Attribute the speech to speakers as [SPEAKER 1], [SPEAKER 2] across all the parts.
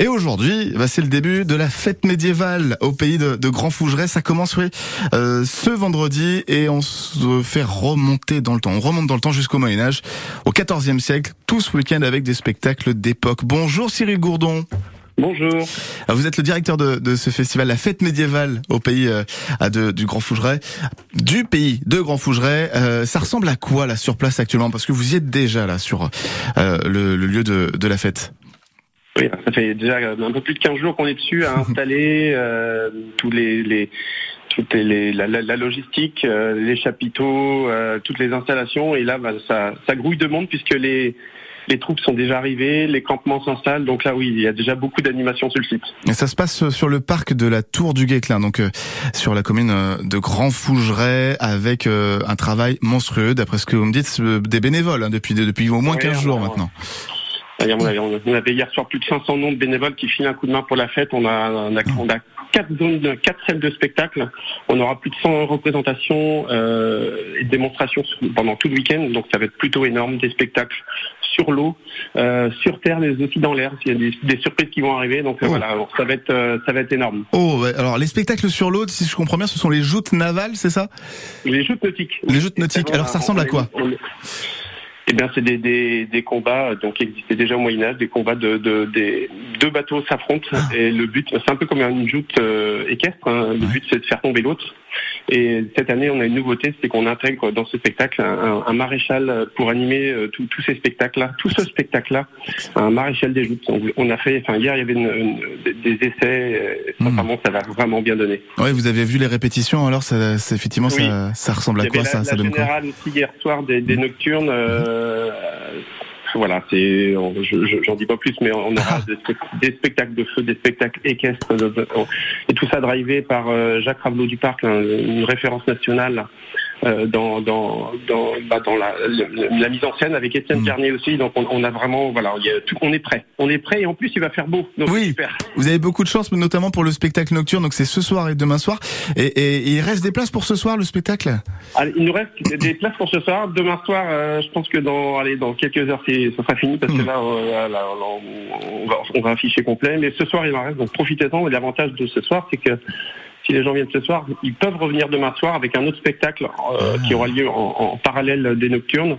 [SPEAKER 1] Et aujourd'hui, bah, c'est le début de la fête médiévale au pays de, de Grand Fougeray. Ça commence oui, euh, ce vendredi et on se fait remonter dans le temps. On remonte dans le temps jusqu'au Moyen Âge, au XIVe siècle, tout ce week-end avec des spectacles d'époque. Bonjour Cyril Gourdon.
[SPEAKER 2] Bonjour.
[SPEAKER 1] Vous êtes le directeur de, de, ce festival, la fête médiévale au pays euh, de, du Grand Fougeray, du pays de Grand Fougeray. Euh, ça ressemble à quoi là sur place actuellement? Parce que vous y êtes déjà là sur euh, le, le, lieu de, de la fête.
[SPEAKER 2] Oui, ça fait déjà un peu plus de 15 jours qu'on est dessus à installer euh, tous les, les toutes les, la, la, logistique, euh, les chapiteaux, euh, toutes les installations. Et là, bah, ça, ça grouille de monde puisque les les troupes sont déjà arrivées, les campements s'installent. Donc là, oui, il y a déjà beaucoup d'animations sur le site.
[SPEAKER 1] Et ça se passe sur le parc de la Tour du Guéclin, donc euh, sur la commune euh, de Grand Fougeray, avec euh, un travail monstrueux, d'après ce que vous me dites, des bénévoles hein, depuis depuis au moins 15 jours maintenant.
[SPEAKER 2] On avait hier soir plus de 500 noms de bénévoles qui filent un coup de main pour la fête. On a, on a, on a quatre zones, quatre salles de spectacle. On aura plus de 100 représentations euh, et démonstrations pendant tout le week-end. Donc ça va être plutôt énorme. Des spectacles sur l'eau, euh, sur terre, mais aussi dans l'air. Il y a des, des, surprises qui vont arriver. Donc oh. voilà, ça va être, euh, ça va être énorme.
[SPEAKER 1] Oh, ouais. alors les spectacles sur l'eau, si je comprends bien, ce sont les joutes navales, c'est ça?
[SPEAKER 2] Les joutes nautiques.
[SPEAKER 1] Les joutes nautiques. Alors ça ressemble à quoi
[SPEAKER 2] eh bien, c'est des, des, des, combats donc qui existaient déjà au Moyen Âge, des combats de, de des deux bateaux s'affrontent ah. et le but, c'est un peu comme une joute euh, équestre. Hein. Le but, c'est de faire tomber l'autre. Et cette année, on a une nouveauté, c'est qu'on intègre dans ce spectacle un, un maréchal pour animer euh, tous ces spectacles-là, tout ce spectacle-là, un maréchal des joutes. on a fait, enfin hier, il y avait une, une, des essais. Mmh. Sincèrement, ça va vraiment bien donner.
[SPEAKER 1] Oui, vous avez vu les répétitions. Alors, ça, effectivement, oui. ça, ça, ressemble à quoi
[SPEAKER 2] la,
[SPEAKER 1] ça,
[SPEAKER 2] la
[SPEAKER 1] ça donne
[SPEAKER 2] quoi aussi hier soir des, des nocturnes. Euh, euh, voilà, c'est, j'en dis pas plus, mais on aura des, spectacles de feu, des spectacles équestres, et tout ça drivé par euh, Jacques Ravelot du Parc, une référence nationale dans dans dans, bah, dans la, la, mise en scène avec Étienne mmh. Garnier aussi. Donc on, on, a vraiment voilà, il y a tout, on est prêt, on est prêt et en plus il va faire beau. Donc
[SPEAKER 1] oui,
[SPEAKER 2] super.
[SPEAKER 1] vous avez beaucoup de chance, notamment pour le spectacle nocturne. Donc c'est ce soir et demain soir. Et, et, et, il reste des places pour ce soir le spectacle?
[SPEAKER 2] Allez, il nous reste des places pour ce soir. Demain soir, euh, je pense que dans allez dans quelques heures c'est ça sera fini parce mmh. que là, euh, là on, va, on va afficher complet. Mais ce soir il en reste. Donc profitez-en. L'avantage de ce soir c'est que si les gens viennent ce soir, ils peuvent revenir demain soir avec un autre spectacle euh, qui aura lieu en, en, parallèle des nocturnes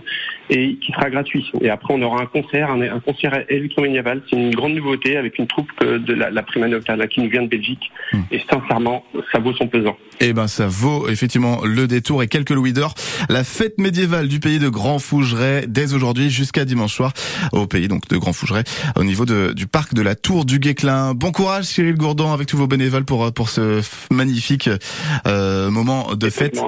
[SPEAKER 2] et qui sera gratuit. Et après, on aura un concert, un, un concert électromédiéval. C'est une grande nouveauté avec une troupe de la, la Prima Noctana qui nous vient de Belgique. Mmh. Et sincèrement, ça vaut son pesant.
[SPEAKER 1] Eh ben, ça vaut effectivement le détour et quelques louis d'or. La fête médiévale du pays de Grand Fougeray dès aujourd'hui jusqu'à dimanche soir au pays donc de Grand Fougeray au niveau de, du parc de la Tour du Guéclin. Bon courage Cyril Gourdon avec tous vos bénévoles pour pour ce magnifique euh, moment de fête.